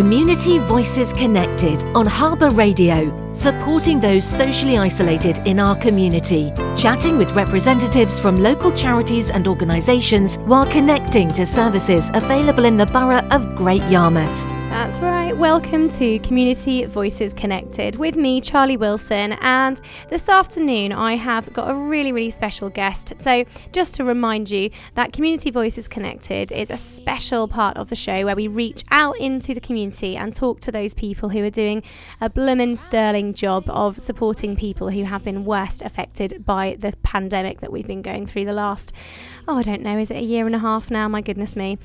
Community Voices Connected on Harbour Radio, supporting those socially isolated in our community, chatting with representatives from local charities and organisations while connecting to services available in the borough of Great Yarmouth. That's right. Welcome to Community Voices Connected with me, Charlie Wilson. And this afternoon, I have got a really, really special guest. So, just to remind you that Community Voices Connected is a special part of the show where we reach out into the community and talk to those people who are doing a bloomin' sterling job of supporting people who have been worst affected by the pandemic that we've been going through the last, oh, I don't know, is it a year and a half now? My goodness me.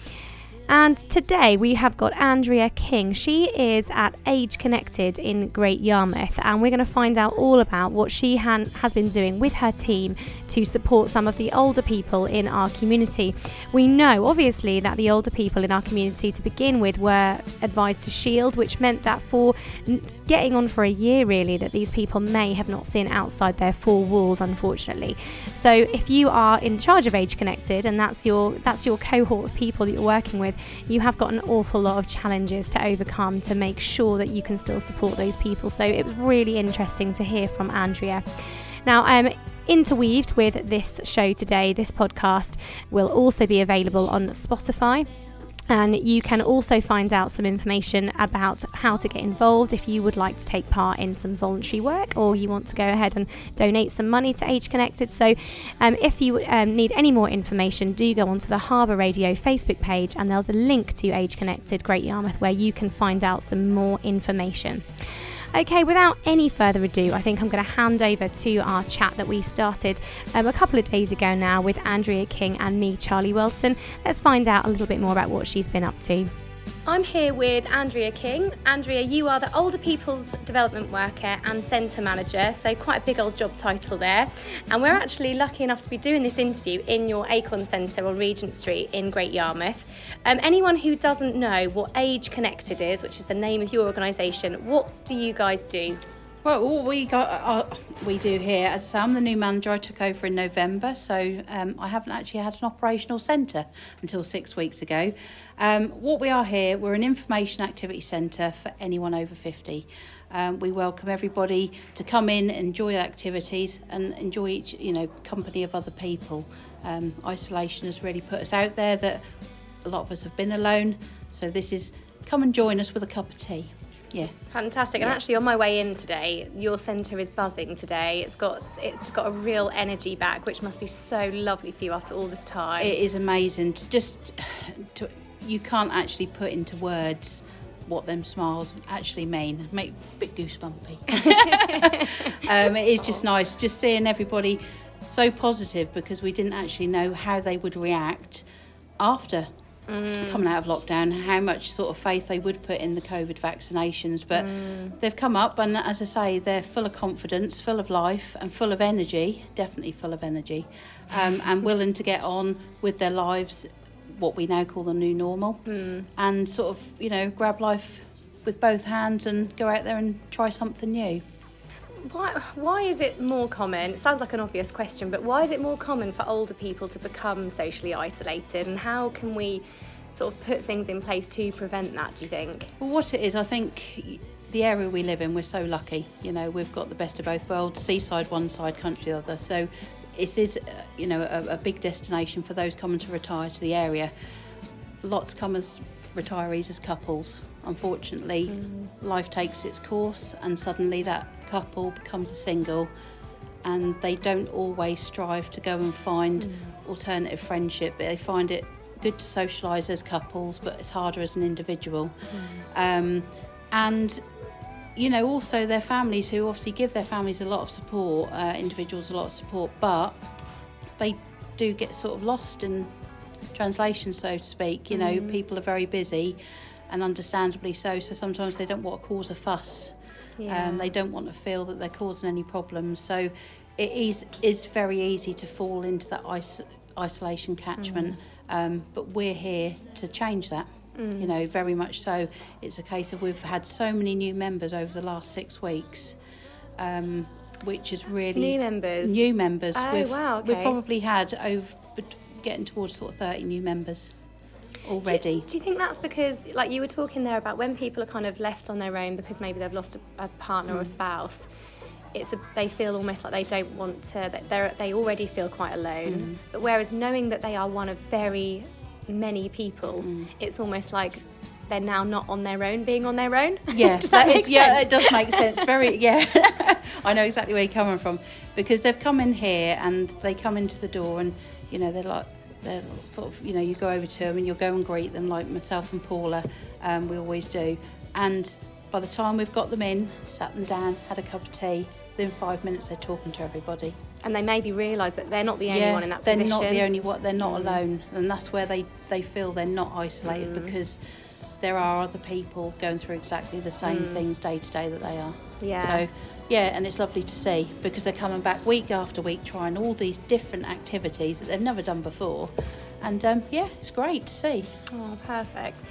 And today we have got Andrea King. She is at Age Connected in Great Yarmouth, and we're going to find out all about what she han- has been doing with her team to support some of the older people in our community. We know, obviously, that the older people in our community to begin with were advised to shield, which meant that for n- getting on for a year, really, that these people may have not seen outside their four walls, unfortunately. So, if you are in charge of Age Connected and that's your that's your cohort of people that you're working with you have got an awful lot of challenges to overcome to make sure that you can still support those people. So it was really interesting to hear from Andrea. Now, um, interweaved with this show today, this podcast will also be available on Spotify. And you can also find out some information about how to get involved if you would like to take part in some voluntary work or you want to go ahead and donate some money to Age Connected. So, um, if you um, need any more information, do go onto the Harbour Radio Facebook page and there's a link to Age Connected Great Yarmouth where you can find out some more information. Okay, without any further ado, I think I'm going to hand over to our chat that we started um, a couple of days ago now with Andrea King and me, Charlie Wilson. Let's find out a little bit more about what she's been up to. I'm here with Andrea King. Andrea, you are the Older People's Development Worker and Centre Manager, so quite a big old job title there. And we're actually lucky enough to be doing this interview in your Acorn Centre on Regent Street in Great Yarmouth. Um, anyone who doesn't know what Age Connected is, which is the name of your organisation, what do you guys do? Well, we got, uh, we do here, as I I'm the new manager. I took over in November, so um, I haven't actually had an operational centre until six weeks ago. Um, what we are here, we're an information activity centre for anyone over 50. Um, we welcome everybody to come in, enjoy activities, and enjoy each, you know, company of other people. Um, isolation has really put us out there that a lot of us have been alone. So this is come and join us with a cup of tea. Yeah. Fantastic. And actually on my way in today, your centre is buzzing today. It's got it's got a real energy back, which must be so lovely for you after all this time. It is amazing to just to, you can't actually put into words what them smiles actually mean. Make a bit goosebumpy. um, it is just nice just seeing everybody so positive because we didn't actually know how they would react after mm. coming out of lockdown, how much sort of faith they would put in the COVID vaccinations. But mm. they've come up, and as I say, they're full of confidence, full of life, and full of energy, definitely full of energy, um, and willing to get on with their lives, what we now call the new normal, mm. and sort of, you know, grab life with both hands and go out there and try something new why, why is it more common? It sounds like an obvious question, but why is it more common for older people to become socially isolated, and how can we sort of put things in place to prevent that? Do you think? Well, what it is, I think the area we live in, we're so lucky. You know, we've got the best of both worlds: seaside one side, country the other. So it is, uh, you know, a, a big destination for those coming to retire to the area. Lots come as retirees as couples. Unfortunately, mm. life takes its course, and suddenly that couple becomes a single, and they don't always strive to go and find mm. alternative friendship. but They find it good to socialise as couples, but it's harder as an individual. Mm. Um, and you know, also their families who obviously give their families a lot of support, uh, individuals a lot of support, but they do get sort of lost in translation, so to speak. You know, mm. people are very busy, and understandably so. So sometimes they don't want to cause a fuss. Yeah. Um, they don't want to feel that they're causing any problems. So it is is very easy to fall into that is- isolation catchment. Mm. Um, but we're here to change that. Mm. You know, very much so. It's a case of we've had so many new members over the last six weeks. Um, which is really new members. New members. Oh we've, wow! Okay. We've probably had over getting towards sort of 30 new members. Already. Do you, do you think that's because, like you were talking there about when people are kind of left on their own because maybe they've lost a, a partner Mm. or a spouse? It's a, they feel almost like they don't want to. That they they already feel quite alone. Mm. But whereas knowing that they are one of very many people, Mm. it's almost like they're now not on their own, being on their own. Yeah, that that is, yeah, it does make sense. Very, yeah. I know exactly where you're coming from because they've come in here and they come into the door and you know they're like they're sort of you know you go over to them and you'll go and greet them like myself and Paula, um, we always do. And by the time we've got them in, sat them down, had a cup of tea, within five minutes they're talking to everybody. and they maybe realise that they're not the only yeah, one in that position. they're not the only one. They're not Mm. alone, and that's where they they feel they're not isolated Mm. because there are other people going through exactly the same Mm. things day to day that they are. Yeah. So yeah, and it's lovely to see because they're coming back week after week trying all these different activities that they've never done before, and um, yeah, it's great to see. Oh, perfect.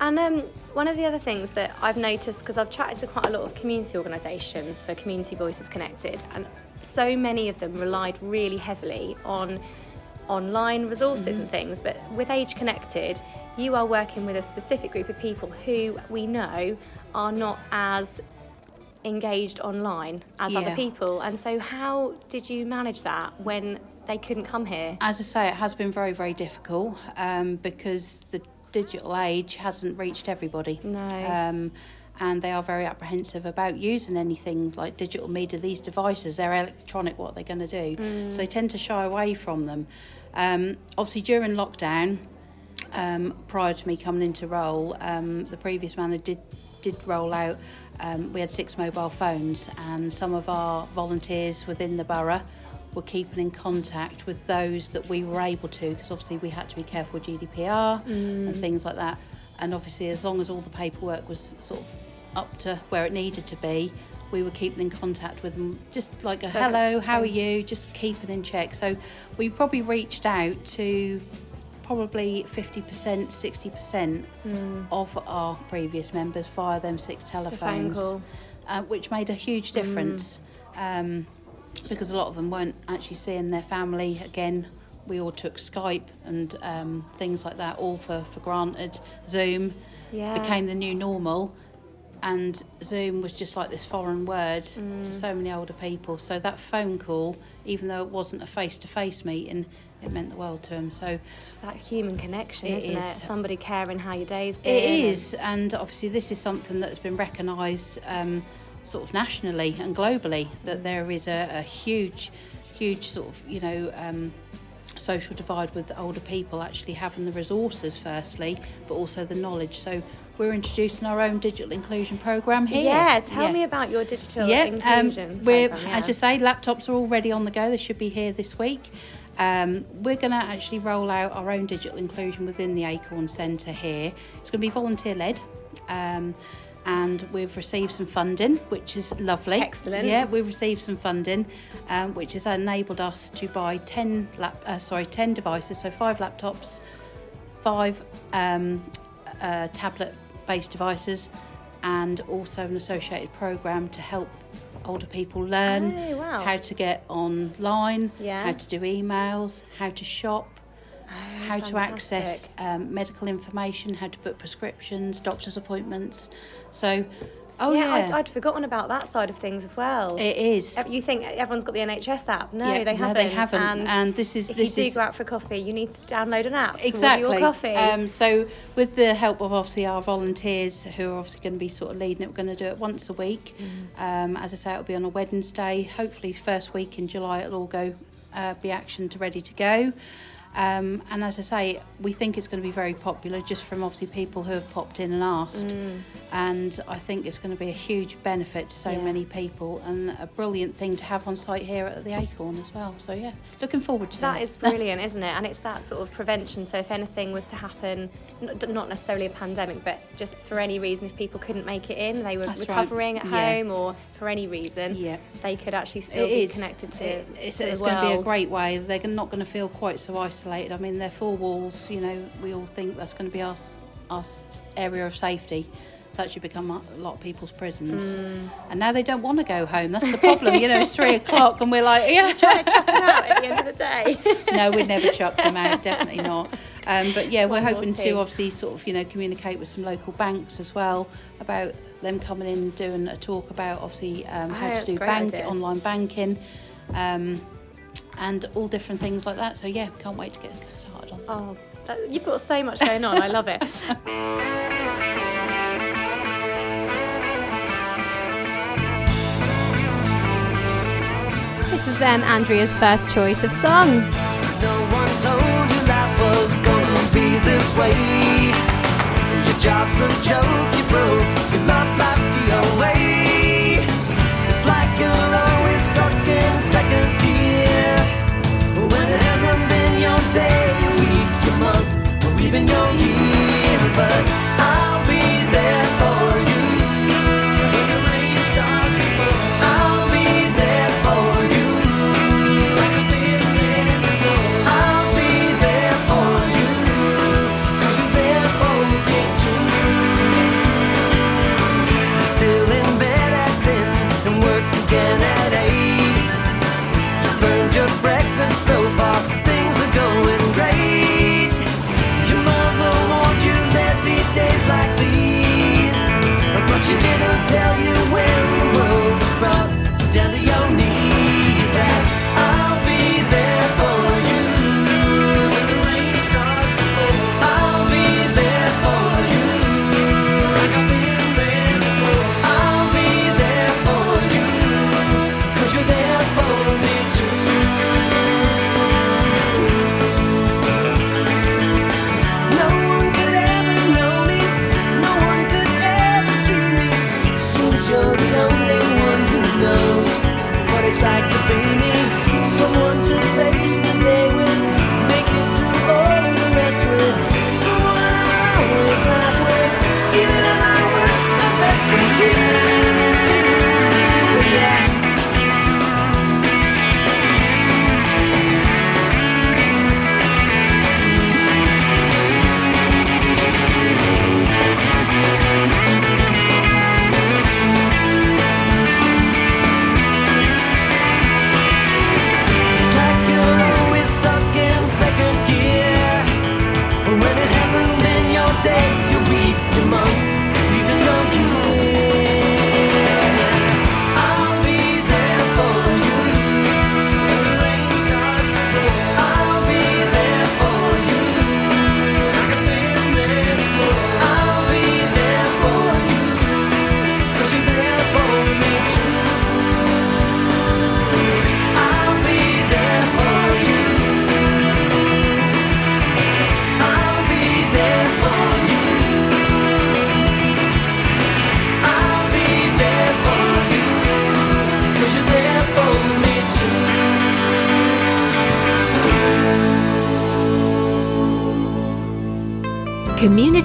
And um, one of the other things that I've noticed, because I've chatted to quite a lot of community organisations for Community Voices Connected, and so many of them relied really heavily on online resources and things. But with Age Connected, you are working with a specific group of people who we know are not as engaged online as other people. And so, how did you manage that when they couldn't come here? As I say, it has been very very difficult um, because the digital age hasn't reached everybody. No. um, and they are very apprehensive about using anything like digital media. These devices, they're electronic. What they're going to do, Mm. so they tend to shy away from them. Um, obviously, during lockdown, um, prior to me coming into role, um, the previous manager did did roll out. Um, we had six mobile phones, and some of our volunteers within the borough were keeping in contact with those that we were able to, because obviously we had to be careful with GDPR and things like that. And obviously, as long as all the paperwork was sort of up to where it needed to be, we were keeping in contact with them, just like a hello, how are you, just keeping in check. So we probably reached out to probably 50%, 60% of our previous members via them six Just a phone telephones, uh, which made a huge difference um, because a lot of them weren't actually seeing their family again. We all took Skype and um, things like that all for, for granted. Zoom Yeah. became the new normal, and Zoom was just like this foreign word Mm. to so many older people. So that phone call, even though it wasn't a face-to-face meeting, it meant the world to him. So It's that human connection, It isn't is. it? Somebody caring how your day's been. It and- and obviously this is something that's been recognised um, sort of nationally and globally that there is a, a huge, huge sort of you know um, social divide with older people actually having the resources firstly, but also the knowledge. So we're introducing our own digital inclusion program here. Yeah, tell Yeah. me about your digital Yeah, inclusion. um, we're program, yeah. as you say, laptops are already on the go. They should be here this week. Um, we're going to actually roll out our own digital inclusion within the Acorn Centre here. It's going to be volunteer led. Um, and we've received some funding, which is lovely. Excellent. Yeah, we've received some funding, um, which has enabled us to buy 10 lap, uh, sorry, 10 devices, so five laptops, five um, uh, tablet-based devices, and also an associated program to help older people learn Oh, wow. how to get online, Yeah. how to do emails, how to shop, Oh, how to access um, medical information, how to book prescriptions, doctor's appointments. So, oh yeah, I'd, I'd forgotten about that side of things as well. it is. You think everyone's got the NHS app? No, Yeah, they haven't. they haven't. And, And this is- if this you do is- go out for coffee, you need to download an app Exactly. to order your coffee. Um, so, with the help of obviously our volunteers, who are obviously going to be sort of leading it, we're going to do it once a week. Mm. Um, as I say, it'll be on a Wednesday. Hopefully, first week in July, it'll all go uh, be actioned, ready to go. Um, and as I say, we think it's going to be very popular, just from obviously people who have popped in and asked. Mm. And I think it's going to be a huge benefit to so Yeah. many people, and a brilliant thing to have on site here at the Acorn as well. So yeah, looking forward to That it. is brilliant, isn't it? And it's that sort of prevention. So if anything was to happen, not necessarily a pandemic, but just for any reason, if people couldn't make it in, they were That's right. recovering at Yeah. home, or for any reason, Yeah. they could actually still It be is. connected to, It- it's, to it's going to be a great way. They're not going to feel quite so isolated. I mean, they're four walls. You know, we all think that's going to be our our area of safety. It's actually become a lot of people's prisons, Mm. and now they don't want to go home. That's the problem. you know, it's three o'clock, and we're like, yeah. Try to chuck them out at the end of the day. no, we'd never chuck them out. Definitely not. Um, but yeah, we're One hoping to obviously sort of you know communicate with some local banks as well about them coming in doing a talk about obviously um, Oh, how that's to do bank idea. online banking. Um, and all different things like that. So yeah, can't wait to get started on. that. Oh, that, you've got so much going on. I love it. This is um, Andrea's first choice of song. No even your year. But I'll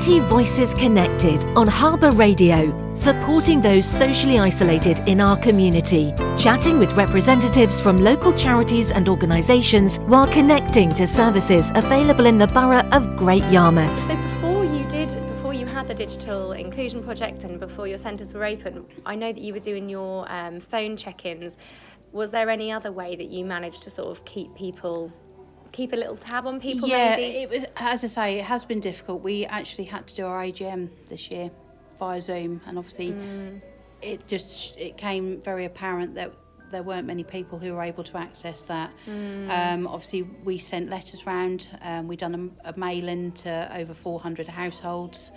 20 voices connected on Harbour Radio, supporting those socially isolated in our community, chatting with representatives from local charities and organisations while connecting to services available in the borough of Great Yarmouth. So before you did, before you had the digital inclusion project and before your centres were open, I know that you were doing your um, phone check ins. Was there any other way that you managed to sort of keep people keep a little tab on people? yeah, maybe? it was as I say, it has been difficult. We actually had to do our AGM this year via Zoom, and obviously it just it came very apparent that there weren't many people who were able to access that. Um, obviously, we sent letters round. Um, we done a, a mailing to over 400 households.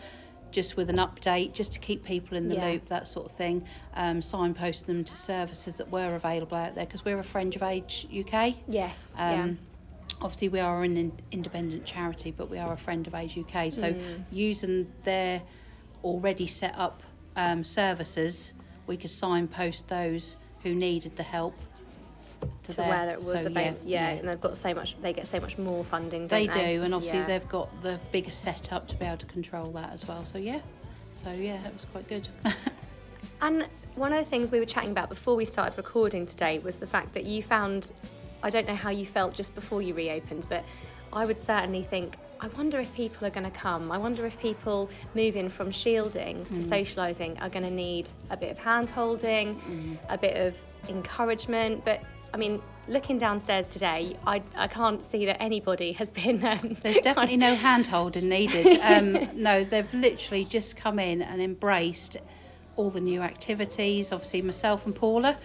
Just with an update, just to keep people in the Yeah. loop, that sort of thing. Um, signpost them to services that were available out there because we're a Friend of Age UK. yes. Um, Obviously, we are an in- independent charity, but we are a friend of Age UK. So, Mm. using their already set up um, services, we could signpost those who needed the help to, to where it was So, about, yeah, yeah, and they've got so much, they get so much more funding. Don't they they, do, and obviously Yeah. they've got the bigger setup to be able to control that as well. So yeah, so yeah, that was quite good. And one of the things we were chatting about before we started recording today was the fact that you found, I don't know how you felt just before you reopened, but I would certainly think, I wonder if people are going to come. I wonder if people moving from shielding to socialising are going to need a bit of hand holding, a bit of encouragement. But I mean, looking downstairs today, I, I can't see that anybody has been. Um, There's definitely no hand holding needed. Um, no, they've literally just come in and embraced all the new activities. Obviously, myself and Paula,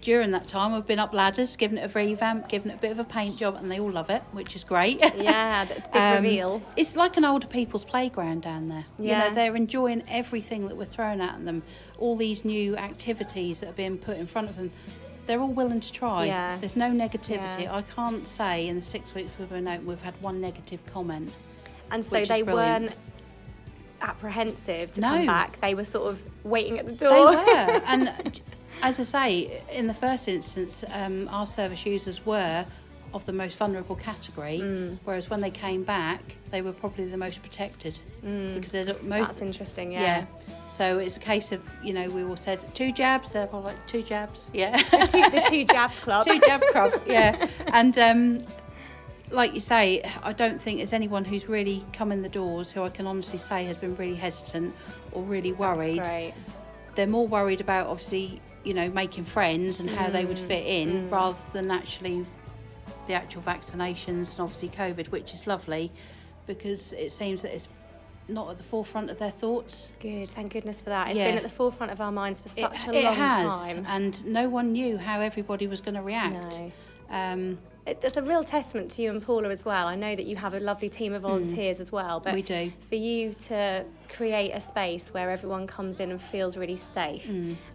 during that time, we've been up ladders, giving it a revamp, giving it a bit of a paint job, and they all love it, which is great. Yeah, big Um, reveal. It's like an older people's playground down there. Yeah. You know, they're enjoying everything that we're throwing at them, all these new activities that are being put in front of them. They're all willing to try. Yeah. There's no negativity. Yeah. I can't say in the six weeks we've been open we've had one negative comment. And so they weren't apprehensive to No. come back. They were sort of waiting at the door. They were, and as I say, in the first instance, um, our service users were of the most vulnerable category, Mm. whereas when they came back, they were probably the most protected because they're the most. Mm. That's interesting. Yeah. yeah. So it's a case of you know we all said two jabs. They're all like two jabs. Yeah. Two, the two jabs club. two jab club. Yeah. And um, like you say, I don't think there's anyone who's really come in the doors who I can honestly say has been really hesitant or really worried Great. They're more worried about obviously you know making friends and how they would Mm, fit in rather than actually the actual vaccinations and obviously covid which is lovely because it seems that it's not at the forefront of their thoughts Good. Thank goodness for that. It's Yeah. been at the forefront of our minds for it, such a it long has time. and no one knew how everybody was going to react No. um, It- It's a real testament to you and Paula as well. I know that you have a lovely team of volunteers as well, but Mm. We do. for you to create a space where everyone comes in and feels really safe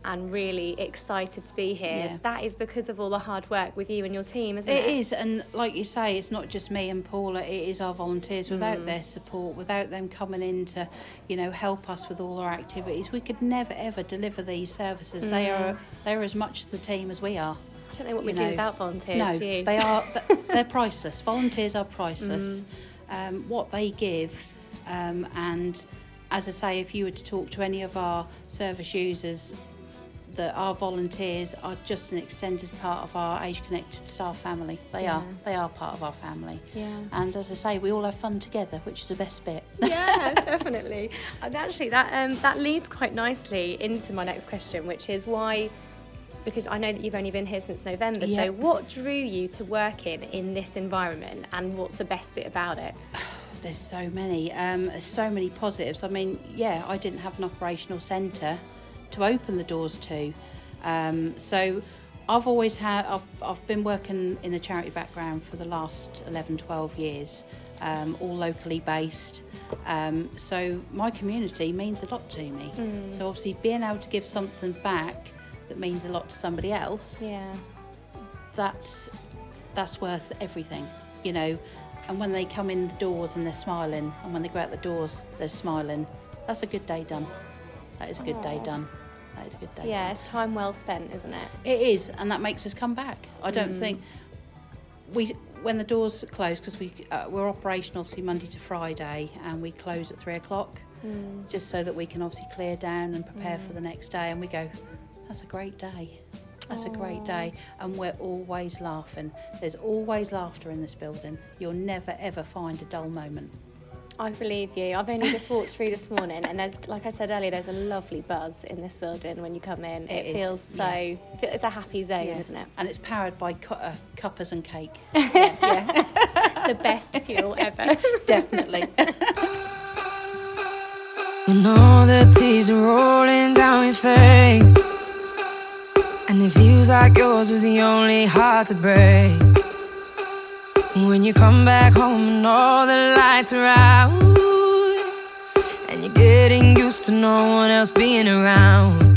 and really excited to be here, Mm. Yeah. that is because of all the hard work with you and your team, isn't it? It is, and like you say, it's not just me and Paula. It is our volunteers. Without Mm. their support, without them coming in to, you know, help us with all our activities, we could never ever deliver these services. They Mm. are they're as much the team as we are. I don't know what we do know. without volunteers. no, do you? they are they're priceless. Volunteers are priceless. Mm. Um, what they give, um, and as I say, if you were to talk to any of our service users, that our volunteers are just an extended part of our age connected staff family. They are they are part of our family. Yeah. And as I say, we all have fun together, which is the best bit. yeah, definitely. And actually, that um, that leads quite nicely into my next question, which is why. Because I know that you've only been here since November, Yeah. so what drew you to working in this environment, and what's the best bit about it? There's so many, um, so many positives. I mean, yeah, I didn't have an operational centre to open the doors to, um, so I've always had. I've, I've been working in a charity background for the last 11, 12 years, um, all locally based. Um, so my community means a lot to me. So obviously, being able to give something back that means a lot to somebody else Yeah. that's that's worth everything, you know. And when they come in the doors and they're smiling, and when they go out the doors they're smiling, that's a good day done. That is a good day done. That is a good day. Yeah, done. it's time well spent, isn't it? It is, and that makes us come back. I don't Mm. think we when the doors close because we uh, we're operational obviously Monday to Friday, and we close at three o'clock, Mm. just so that we can obviously clear down and prepare for the next day. And we go, that's a great day. That's a great day, and we're always laughing. There's always laughter in this building. You'll never ever find a dull moment. I believe you. I've only just walked through this morning, and there's, like I said earlier, there's a lovely buzz in this building when you come in. It It, is, feels so. It's a happy zone, isn't it? And it's powered by cu- uh, cuppers and cake. yeah, yeah. the best fuel ever. definitely. You all the tears are rolling down your face. It feels like yours was the only heart to break. When you come back home and all the lights are out. And you're getting used to no one else being around.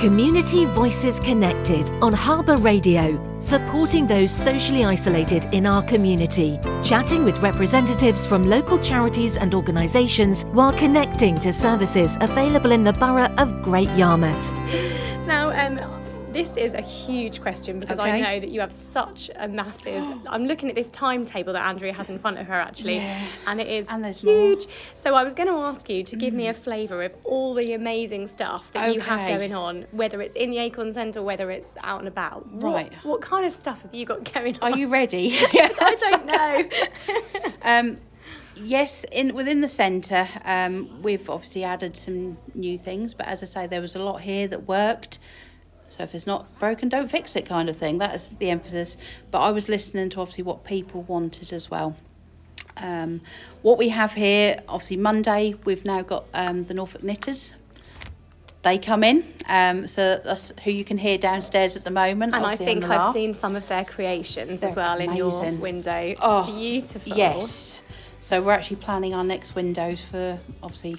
Community Voices Connected on Harbour Radio, supporting those socially isolated in our community, chatting with representatives from local charities and organisations while connecting to services available in the borough of Great Yarmouth. This is a huge question because I know that you have such a massive. I'm looking at this timetable that Andrea has in front of her actually, Yeah. and it is And there's more. huge. So I was going to ask you to give me a flavour of all the amazing stuff that you have going on, whether it's in the Acorn Centre whether it's out and about. What- Right. What, kind of stuff have you got going on? Are you ready? I don't know. Um, yes, in within the centre, um, we've obviously added some new things, but as I say, there was a lot here that worked. So if it's not broken, don't fix it, kind of thing. That is the emphasis. But I was listening to obviously what people wanted as well. Um, what we have here, obviously Monday, we've now got um, the Norfolk Knitters. They come in, um, so that's who you can hear downstairs at the moment. And I think I've laugh. seen some of their creations as They're well in your window. Oh, Beautiful. Yes. So we're actually planning our next windows for obviously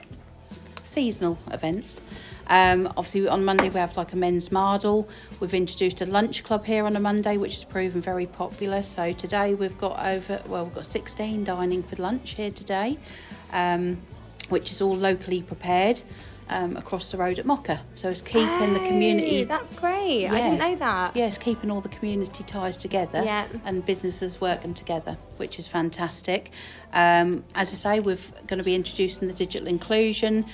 seasonal events. Um, obviously on Monday we have like a men's mardle. We've introduced a lunch club here on a Monday, which has proven very popular. So today we've got over well we've got 16 dining for lunch here today, um, which is all locally prepared. Um, across the road at Mocha, so it's keeping the community That's great. I didn't know that. Yes, keeping all the community ties together Yeah. and businesses working together, which is fantastic. Um, as I say, we're going to be introducing the digital inclusion.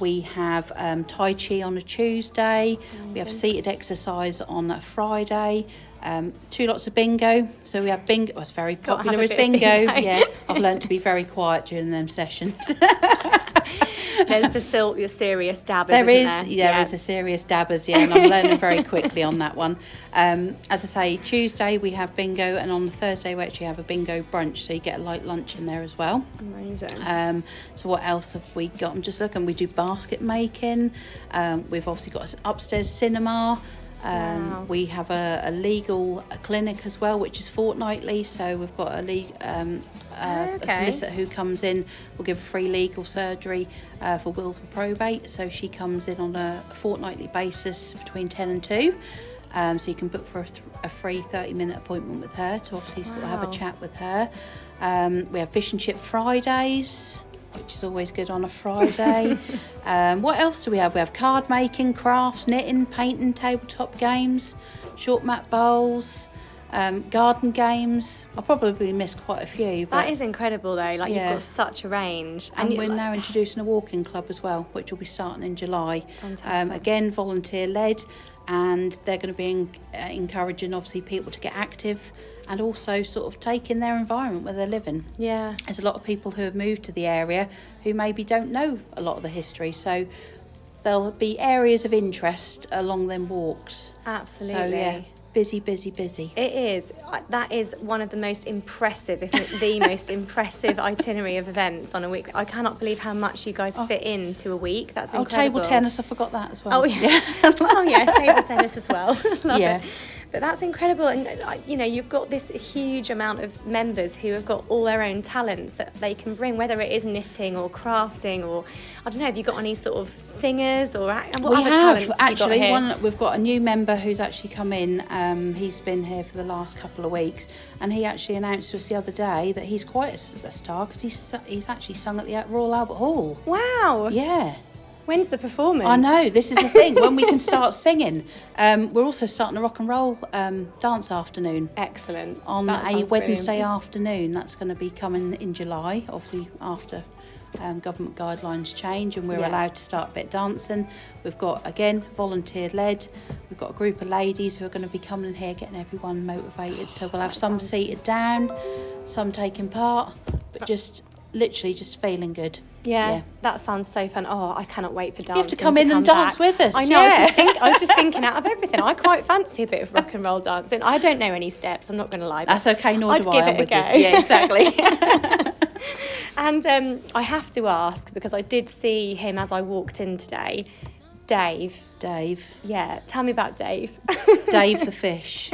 We have um, Tai Chi on a Tuesday. We have seated exercise on a Friday. Um, two lots of bingo. So we have bingo. It's very popular as bingo. bingo. Yeah, I've learned to be very quiet during them sessions. There's the serious dabbers. There is, there? there is a serious dabbers, yeah, and I'm learning very quickly on that one. Um, as I say, Tuesday we have bingo, and on the Thursday we actually have a bingo brunch, so you get a light lunch in there as well. Amazing. Um, so what else have we got? I'm just looking. We do basket making. Um, we've obviously got an upstairs cinema. Um, Wow. We have a, a legal clinic as well, which is fortnightly. So we've got a, le- um, uh, Okay. a solicitor who comes in. will give free legal surgery uh, for wills and probate. So she comes in on a fortnightly basis between 10 and 2. Um, so you can book for a, th- a free 30 minute appointment with her to obviously sort of have a chat with her. Um, we have fish and chip Fridays, which is always good on a Friday. um, what else do we have? We have card making, crafts, knitting, painting, tabletop games, short mat bowls, um, garden games. I'll probably missed quite a few. But that is incredible though. Like Yeah. you've got such a range. and you- we're like- now introducing a walking club as well, which will be starting in July. Um, again, volunteer led, and they're going to be en- uh, encouraging obviously people to get active and also sort of take in their environment where they're living. Yeah. There's a lot of people who have moved to the area who maybe don't know a lot of the history, so there'll be areas of interest along them walks. Absolutely. So yeah, busy, busy, busy. It is. That is one of the most impressive, if not the most impressive itinerary of events on a week. I cannot believe how much you guys oh. fit into a week. That's incredible. Oh, table tennis, I forgot that as well. Oh yeah. oh yeah, table tennis as well. Love Yeah. it. But that's incredible, and uh, you know you've got this huge amount of members who have got all their own talents that they can bring, whether it is knitting or crafting or I don't know. Have you got any sort of singers or ac- what we other have talents actually got one. We've got a new member who's actually come in. Um, he's been here for the last couple of weeks, and he actually announced to us the other day that he's quite a star because he's he's actually sung at the Royal Albert Hall. Wow. Yeah, When's the performance? I know. This is the thing when we can start singing. Um, we're also starting a rock and roll um, dance afternoon Excellent. on That a Wednesday brilliant. afternoon. That's going to be coming in July, obviously after um, government guidelines change, and we're Yeah. allowed to start a bit dancing. We've got again volunteer led. We've got a group of ladies who are going to be coming here, getting everyone motivated. So we'll have some seated down, some taking part, but just literally just feeling good. Yeah, Yeah. that sounds so fun. Oh, I cannot wait for dancing. You have to come to in and come dance back. with us, I know. I, was just think, I was just thinking out of everything. I quite fancy a bit of rock and roll dancing. I don't know any steps. I'm not going to lie. That's okay. Nor I'd do give I. it a with you. go. Yeah, exactly. and um, I have to ask because I did see him as I walked in today. Dave. Dave. Yeah, tell me about Dave. Dave the fish.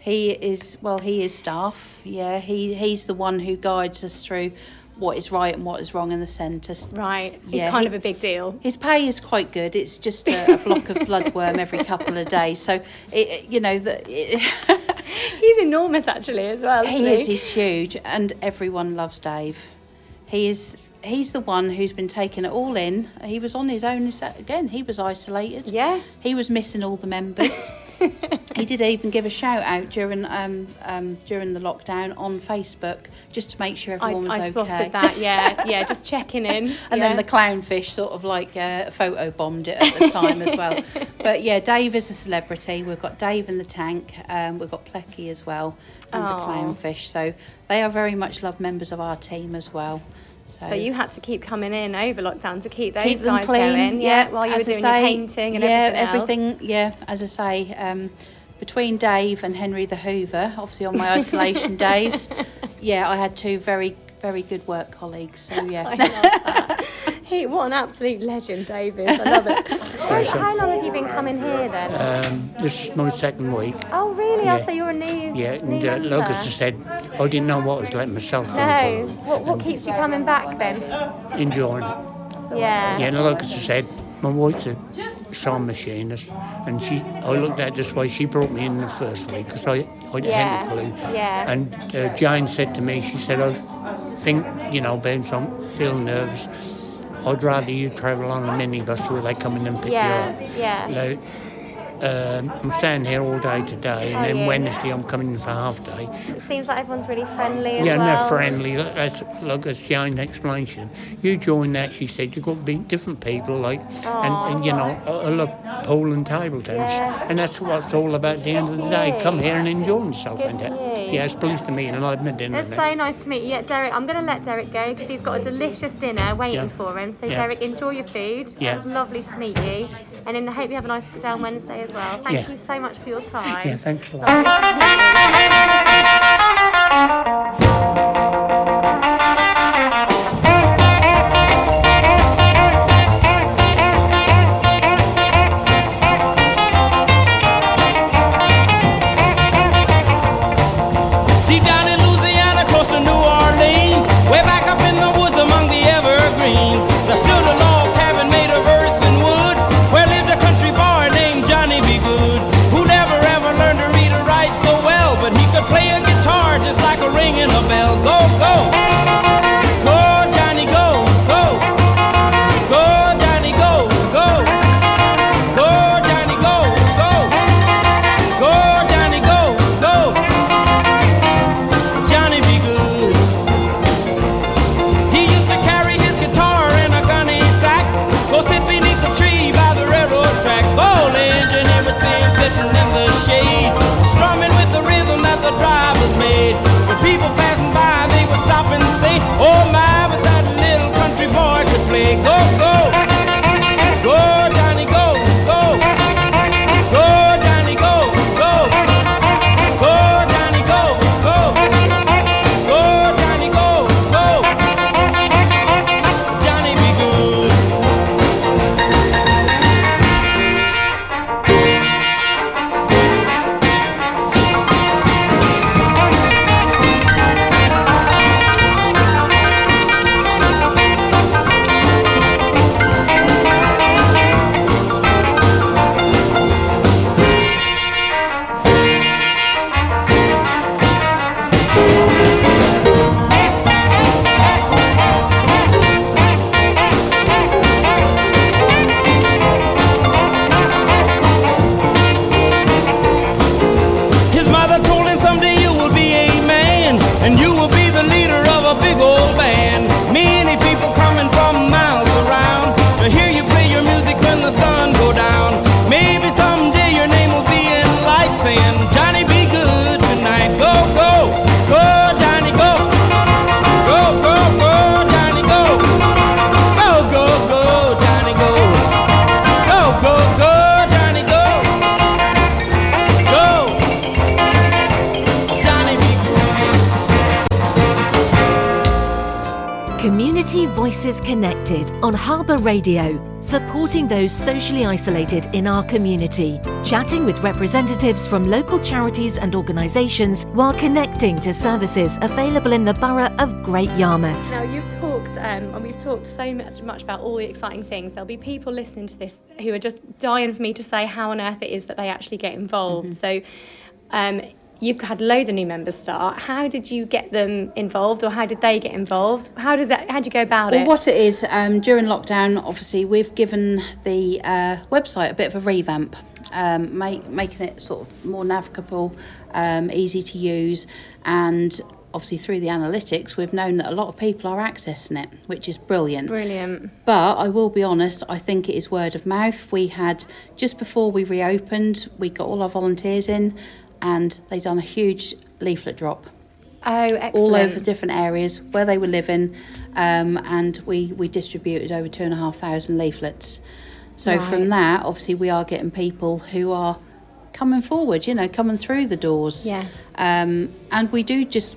He is well. He is staff. Yeah, he he's the one who guides us through what is right and what is wrong in the centre. Right. He's Yeah, kind he- of a big deal. His pay is quite good. It's just a, a block of bloodworm every couple of days. So, it, you know, the, it, He's enormous actually as well. he isn't is. He's huge, and everyone loves Dave. He is. He's the one who's been taking it all in. He was on his own again. He was isolated. Yeah. He was missing all the members. he did even give a shout out during um, um, during the lockdown on Facebook just to make sure I, everyone was I okay. spotted that. Yeah, yeah, just checking in. And yeah. then the clownfish sort of like uh, photo bombed it at the time as well. But yeah, Dave is a celebrity. We've got Dave in the tank. Um, we've got Plecky as well, and the clownfish. So they are very much loved members of our team as well. So, So you had to keep coming in over lockdown to keep those keep guys clean. going, yeah, while you were as I doing say, your painting and yeah, everything, Yeah, everything. Yeah, as I say, um, between Dave and Henry the Hoover, obviously on my isolation days, yeah, I had two very very good work colleagues. So yeah. I he, what an absolute legend, David. I love it. How, how long have you been coming here then? Um, this is my second week. oh, really? Oh, yeah. so you're a new. Yeah, new and uh, has said I didn't know what I was letting myself in No. for. What, what keeps you coming back then? Enjoying it. Yeah. Yeah, and Lucas has said my wife's a sewing machinist, and she I looked at it this way. She brought me in the first week because I I Yeah, hadn't a clue. yeah. And uh, Jane said to me, she said I think you know, Ben, I'm feeling nervous. I'd rather you travel on a minibus where they come in and pick Yeah, you up. yeah. Now, um, I'm staying here all day today, and Are then you? Wednesday I'm coming in for half day. It seems like everyone's really friendly as Yeah, and well. they're friendly. That's, look, as Jane explained, to you, join that, she said, you've got to be different people, like, and, and you know, I, I love pool and table tennis. Yeah. And that's what it's all about at the end of the day. Come here and enjoy yourself. Good ain't for it? you. Yeah, it's pleased to meet you, and I've been dinner. It's now. so nice to meet you. Yeah, Derek, I'm going to let Derek go because he's got a delicious dinner waiting Yeah. for him. So, Yeah. Derek, enjoy your food. Yeah. It was lovely to meet you. And then I hope you have a nice down Wednesday as well. Thank Yeah. you so much for your time. Yeah, thanks a lot. Connected on Harbour Radio, supporting those socially isolated in our community, chatting with representatives from local charities and organisations while connecting to services available in the borough of Great Yarmouth. Now you've talked, um, and we've talked so much, much about all the exciting things. There'll be people listening to this who are just dying for me to say how on earth it is that they actually get involved. So, um, you've had loads of new members start. How did you get them involved, or how did they get involved? How does that? How do you go about Well, it? what it is, um, during lockdown, obviously, we've given the uh, website a bit of a revamp, um, make, making it sort of more navigable, um, easy to use, and obviously through the analytics, we've known that a lot of people are accessing it, which is brilliant. Brilliant. But I will be honest, I think it is word of mouth. We had, just before we reopened, we got all our volunteers in and they done a huge leaflet drop Oh, excellent. all over different areas where they were living, um, and we, we distributed over two and a half thousand leaflets. So Right. from that, obviously, we are getting people who are coming forward, you know, coming through the doors. Yeah. Um, and we do just,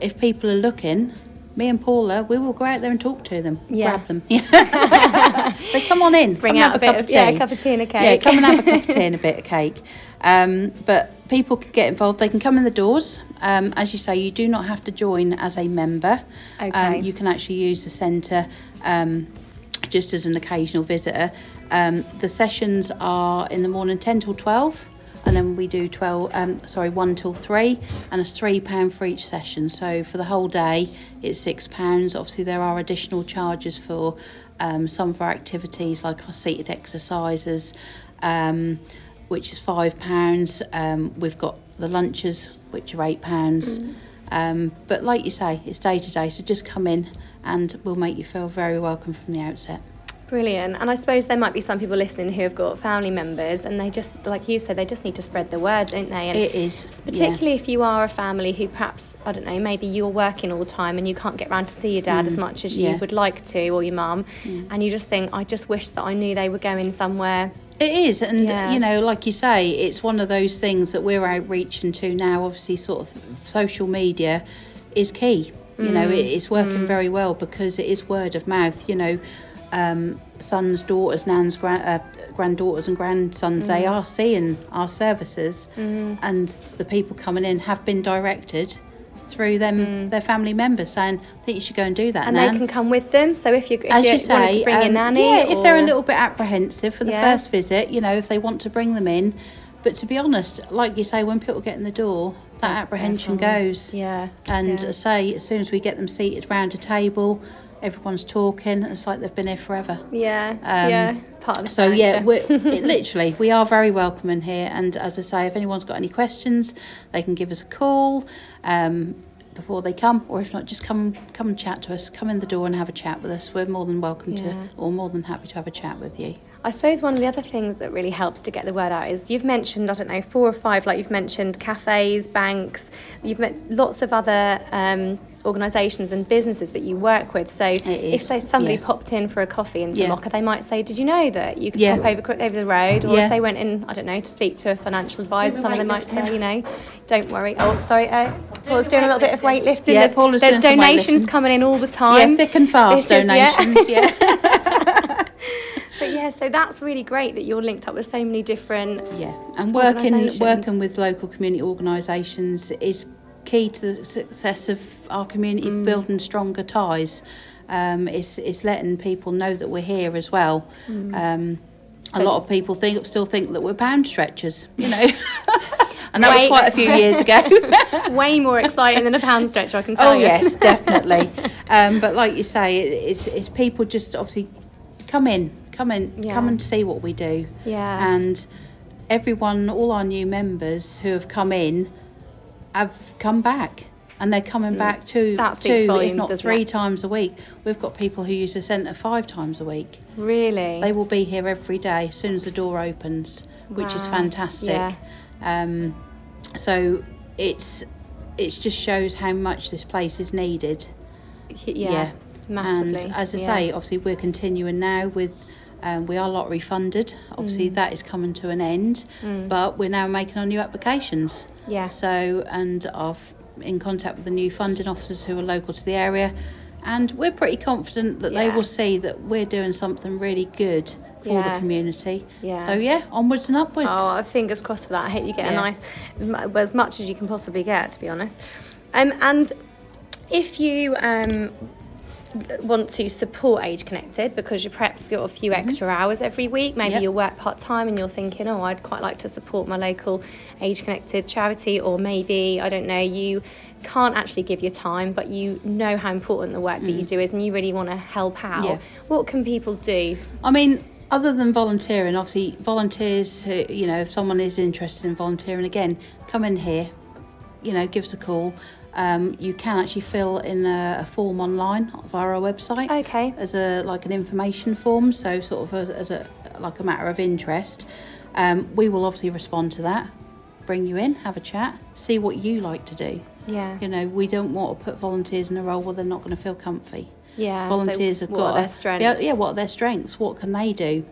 if people are looking, me and Paula, we will go out there and talk to them, Yeah. grab them. so come on in, Bring come out have a bit cup of yeah, tea. a cup of tea and a cake. Yeah, come and have a cup of tea and a bit of cake. Um, but people can get involved. They can come in the doors. Um, as you say, you do not have to join as a member. Okay. Um, you can actually use the centre um, just as an occasional visitor. Um, the sessions are in the morning 10 till 12. And then we do 12, um, sorry, 1 till 3, and it's £3 for each session. So for the whole day, it's £6. Obviously, there are additional charges for um, some of our activities, like our seated exercises, um, which is £5. Um, we've got the lunches, which are £8. Um, but like you say, it's day to day, so just come in and we'll make you feel very welcome from the outset. Brilliant. And I suppose there might be some people listening who have got family members, and they just, like you said, they just need to spread the word, don't they? And It is, yeah. particularly if you are a family who perhaps I don't know, maybe you're working all the time and you can't get round to see your dad as much as you Mm. yeah. Mm. would like to, or your mum, and you just think, I just wish that I knew they were going somewhere. It is, and Yeah. you know, like you say, it's one of those things that we're outreaching to now. Obviously, sort of social media is key. You know, it, it's working very well because it is word of mouth. You know, um, sons, daughters, nans, gran- uh, granddaughters, and grandsons, they are seeing our services, and the people coming in have been directed through them, their family members, saying, "I think you should go and do that." And Nan." they can come with them. So if you if as you, you say, to bring your um, nanny, yeah, if they're a little bit apprehensive for the Yeah. first visit, you know, if they want to bring them in. But to be honest, like you say, when people get in the door, that apprehension goes. yeah, And yeah. I say, as soon as we get them seated round a table, everyone's talking. It's like they've been here forever. yeah, Um, yeah, part of the So yeah, we're, it, literally, we are very welcoming here. And as I say, if anyone's got any questions, they can give us a call um, before they come, or if not, just come come and chat to us. Come in the door and have a chat with us. We're more than welcome to, or more than happy to have a chat with you. I suppose one of the other things that really helps to get the word out is you've mentioned I don't know four or five like you've mentioned cafes, banks, you've met lots of other um, organisations and businesses that you work with. So if say somebody yeah. popped in for a coffee in Yeah. Mocha, they might say, "Did you know that you could Yeah. pop over cro- over the road?" Or Yeah. if they went in, I don't know, to speak to a financial advisor, the some of them might weightlifting. say, you know, "Don't worry." Oh, sorry, uh, Paula's doing a little bit of weightlifting. Yeah, there's, Paula's there's doing donations coming in all the time. yeah, thick and fast This is- yeah. donations. yeah. But yeah, so that's really great that you're linked up with so many different. Yeah, and working working with local community organisations is key to the success of our community, Mm. building stronger ties. Um, it's it's letting people know that we're here as well. Mm. Um, a lot of people think still think that we're pound stretchers, you know, and that Wait. was quite a few years ago. Way more exciting than a pound stretcher, I can tell oh you. Oh yes, definitely. Um, but like you say, it, it's it's people just obviously come in, come in, Yeah. come and see what we do. Yeah. And everyone, all our new members who have come in, have come back. And they're coming back two, Mm. That two if volumes, not doesn't three it? times a week. We've got people who use the centre five times a week. Really? They will be here every day as soon as the door opens, which is fantastic. Yeah. Um, so it's it just shows how much this place is needed. yeah, massively. And as I yeah. say, obviously we're continuing now with. Um, we are lottery funded. Obviously, Mm. that is coming to an end, but we're now making our new applications. Yeah. So, and I've in contact with the new funding officers who are local to the area, and we're pretty confident that they will see that we're doing something really good for Yeah. the community. Yeah. So yeah, onwards and upwards. Oh, fingers crossed for that. I hope you get a nice, as as much as you can possibly get, to be honest. Um, and if you um, want to support Age Connected because you've perhaps got a few extra hours every week, maybe Mm-hmm. Yep. you work part time and you're thinking, oh, I'd quite like to support my local Age Connected charity, or maybe, I don't know, you can't actually give your time, but you know how important the work that you do is and you really want to help out. Mm. Yeah. What can people do? I mean, other than volunteering, obviously volunteers who, you know, if someone is interested in volunteering, again, come in here, you know, give us a call. Um, you can actually fill in a, a form online via our website. Okay. As a like an information form, so sort of as, as a like a matter of interest. Um, we will obviously respond to that, bring you in, have a chat, see what you like to do. Yeah. You know, we don't want to put volunteers in a role where they're not going to feel comfy Yeah. volunteers so have got their strengths? Yeah, yeah, what are their strengths? What can they do?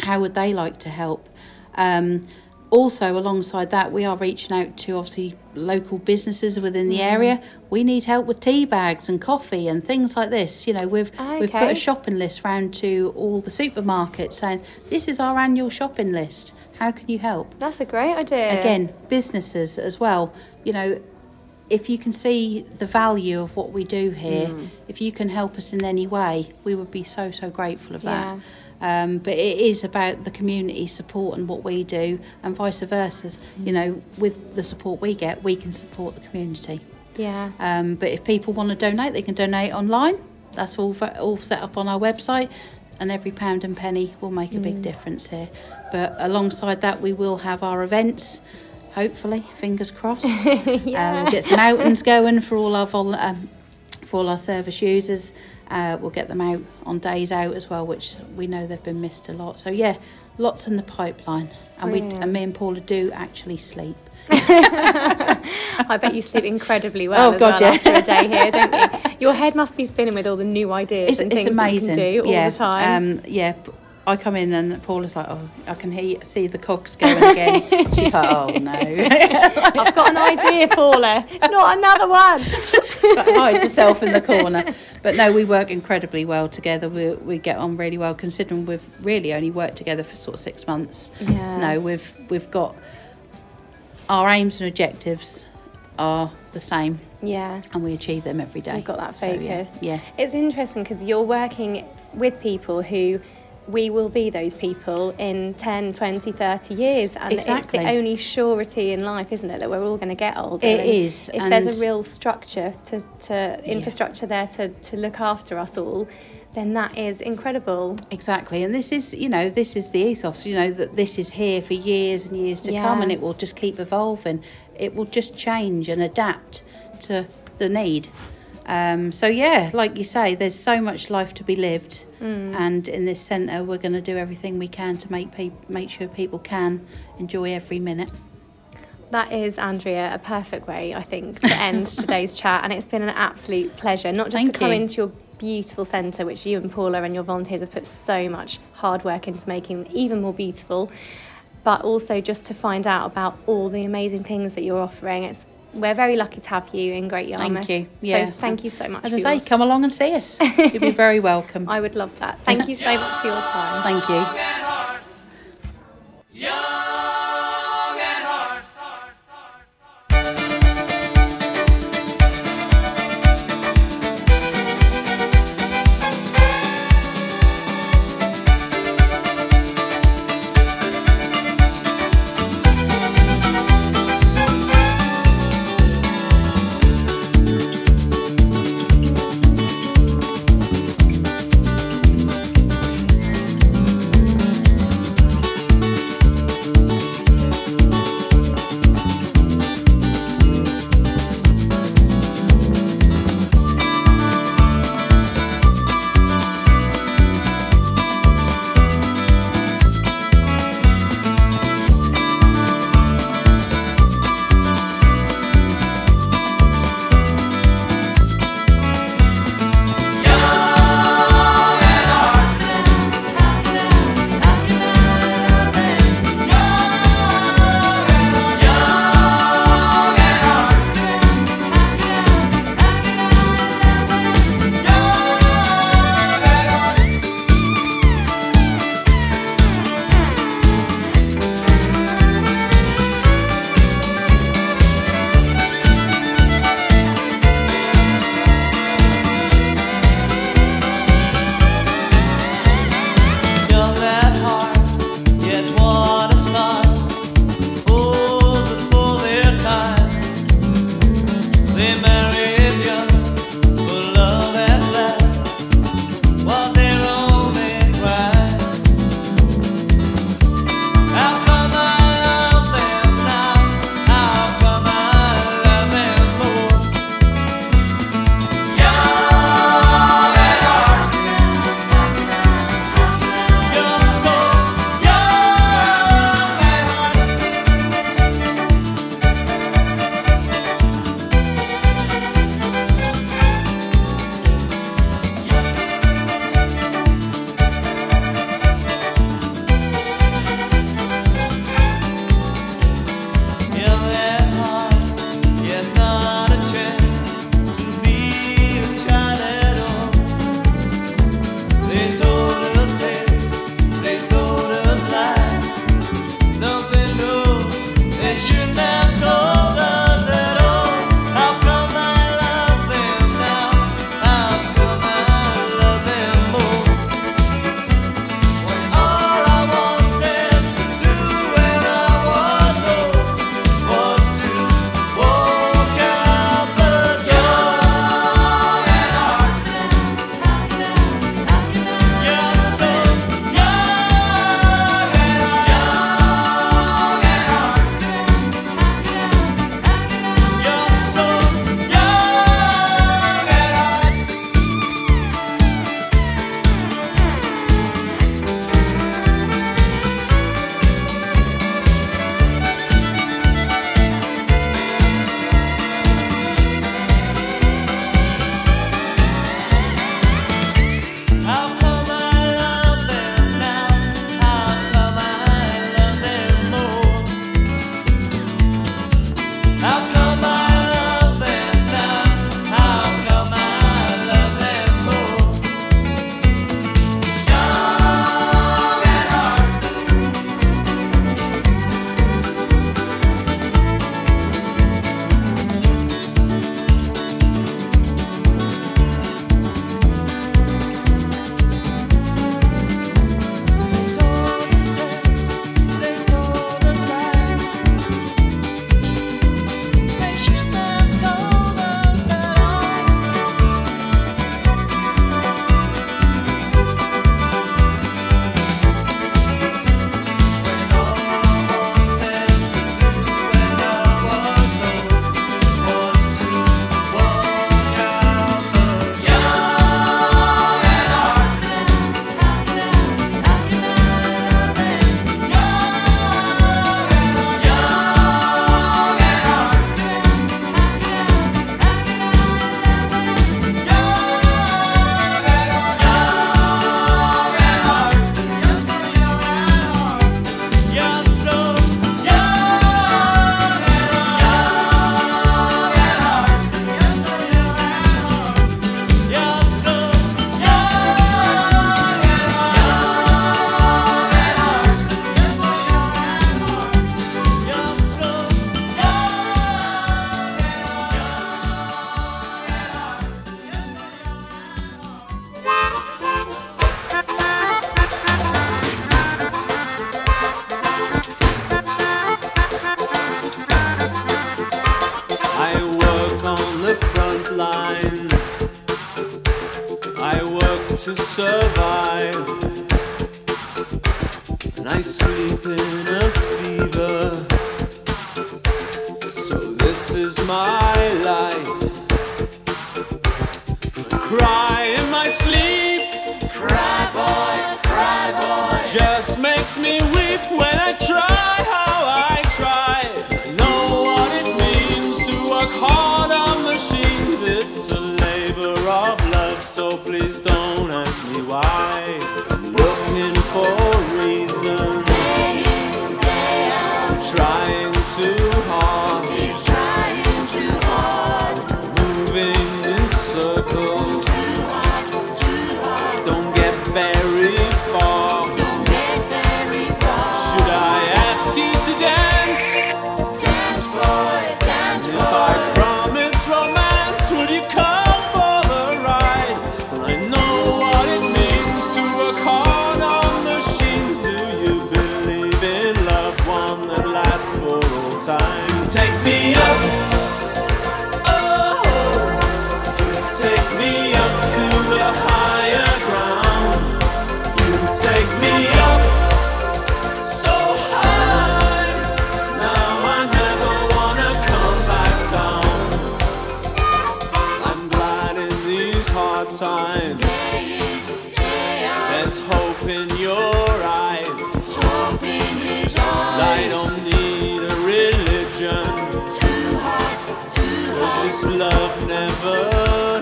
How would they like to help? Um, also, alongside that, we are reaching out to obviously local businesses within the Mm. area. We need help with tea bags and coffee and things like this. You know, we've we've put a shopping list round to all the supermarkets saying this is our annual shopping list. How can you help? That's a great idea. again businesses as well you know if you can see the value of what we do here Mm. if you can help us in any way we would be so so grateful of that um, but it is about the community support and what we do and vice versa. You know with the support we get we can support the community. Yeah. um, but if people want to donate they can donate online. That's all fa- all set up on our website. And every pound and penny will make a big difference here. But alongside that we will have our events hopefully fingers crossed. Um, we'll get some outings going for all our vol- um, for all our service users uh, we'll get them out on days out as well which we know they've been missed a lot so yeah lots in the pipeline and we and me and Paula do actually sleep I bet you sleep incredibly well Oh, God, well yeah. after a day here, don't you? Your head must be spinning with all the new ideas it's, and things amazing that you can do all yeah the time. um yeah I come in and Paula's like oh I can hear see the cogs going again she's like oh no I've got an idea, Paula. Not another one. like oh, hides herself in the corner. But no, we work incredibly well together. We we get on really well, considering we've really only worked together for sort of six months. Yeah. No, we've we've got our aims and objectives are the same, Yeah. and we achieve them every day. You've got that So, yeah, focus. yeah. It's interesting because you're working with people who we will be those people in 10, 20, 30 years. And Exactly. it's the only surety in life, isn't it, that we're all going to get older. It and is, If there's a real structure to, to infrastructure there to, to look after us all, then that is incredible. Exactly, and this is, you know, this is the ethos, you know, that this is here for years and years to come, and it will just keep evolving. It will just change and adapt to the need. Um, so yeah, like you say, there's so much life to be lived, and in this centre, we're going to do everything we can to make peop make sure people can enjoy every minute. That is, Andrea, a perfect way, I think, to end today's chat. And it's been an absolute pleasure, not just Thank to come you. into your beautiful centre, which you and Paula and your volunteers have put so much hard work into making even more beautiful, but also just to find out about all the amazing things that you're offering. It's we're very lucky to have you in Great Yarmouth. Thank you. Yeah. So thank you so much. As I say, your- come along and see us. You'll be very welcome. I would love that. Thank you so much for your time. Thank you.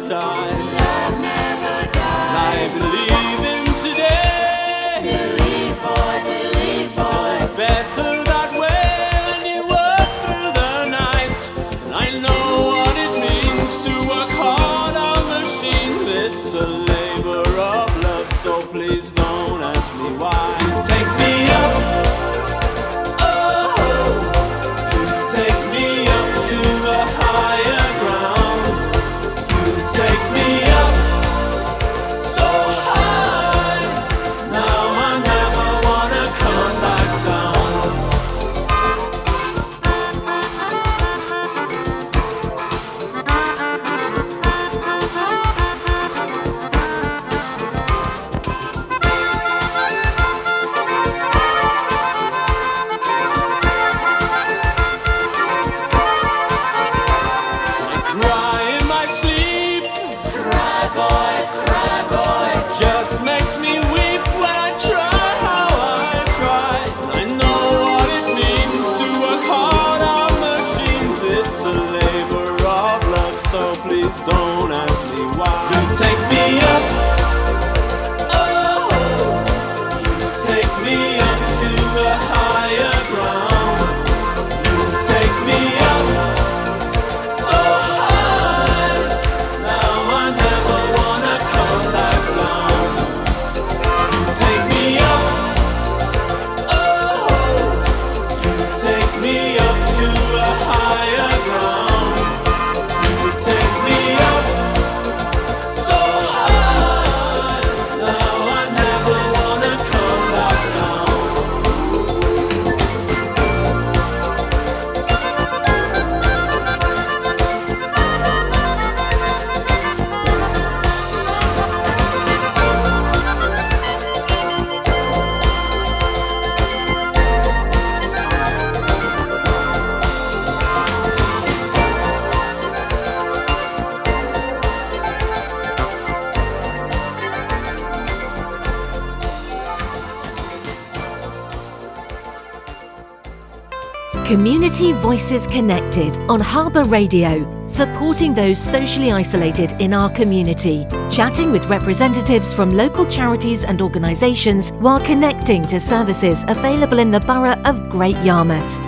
Die. just don't ask me why. Voices Connected on Harbour Radio, supporting those socially isolated in our community, chatting with representatives from local charities and organisations while connecting to services available in the borough of Great Yarmouth.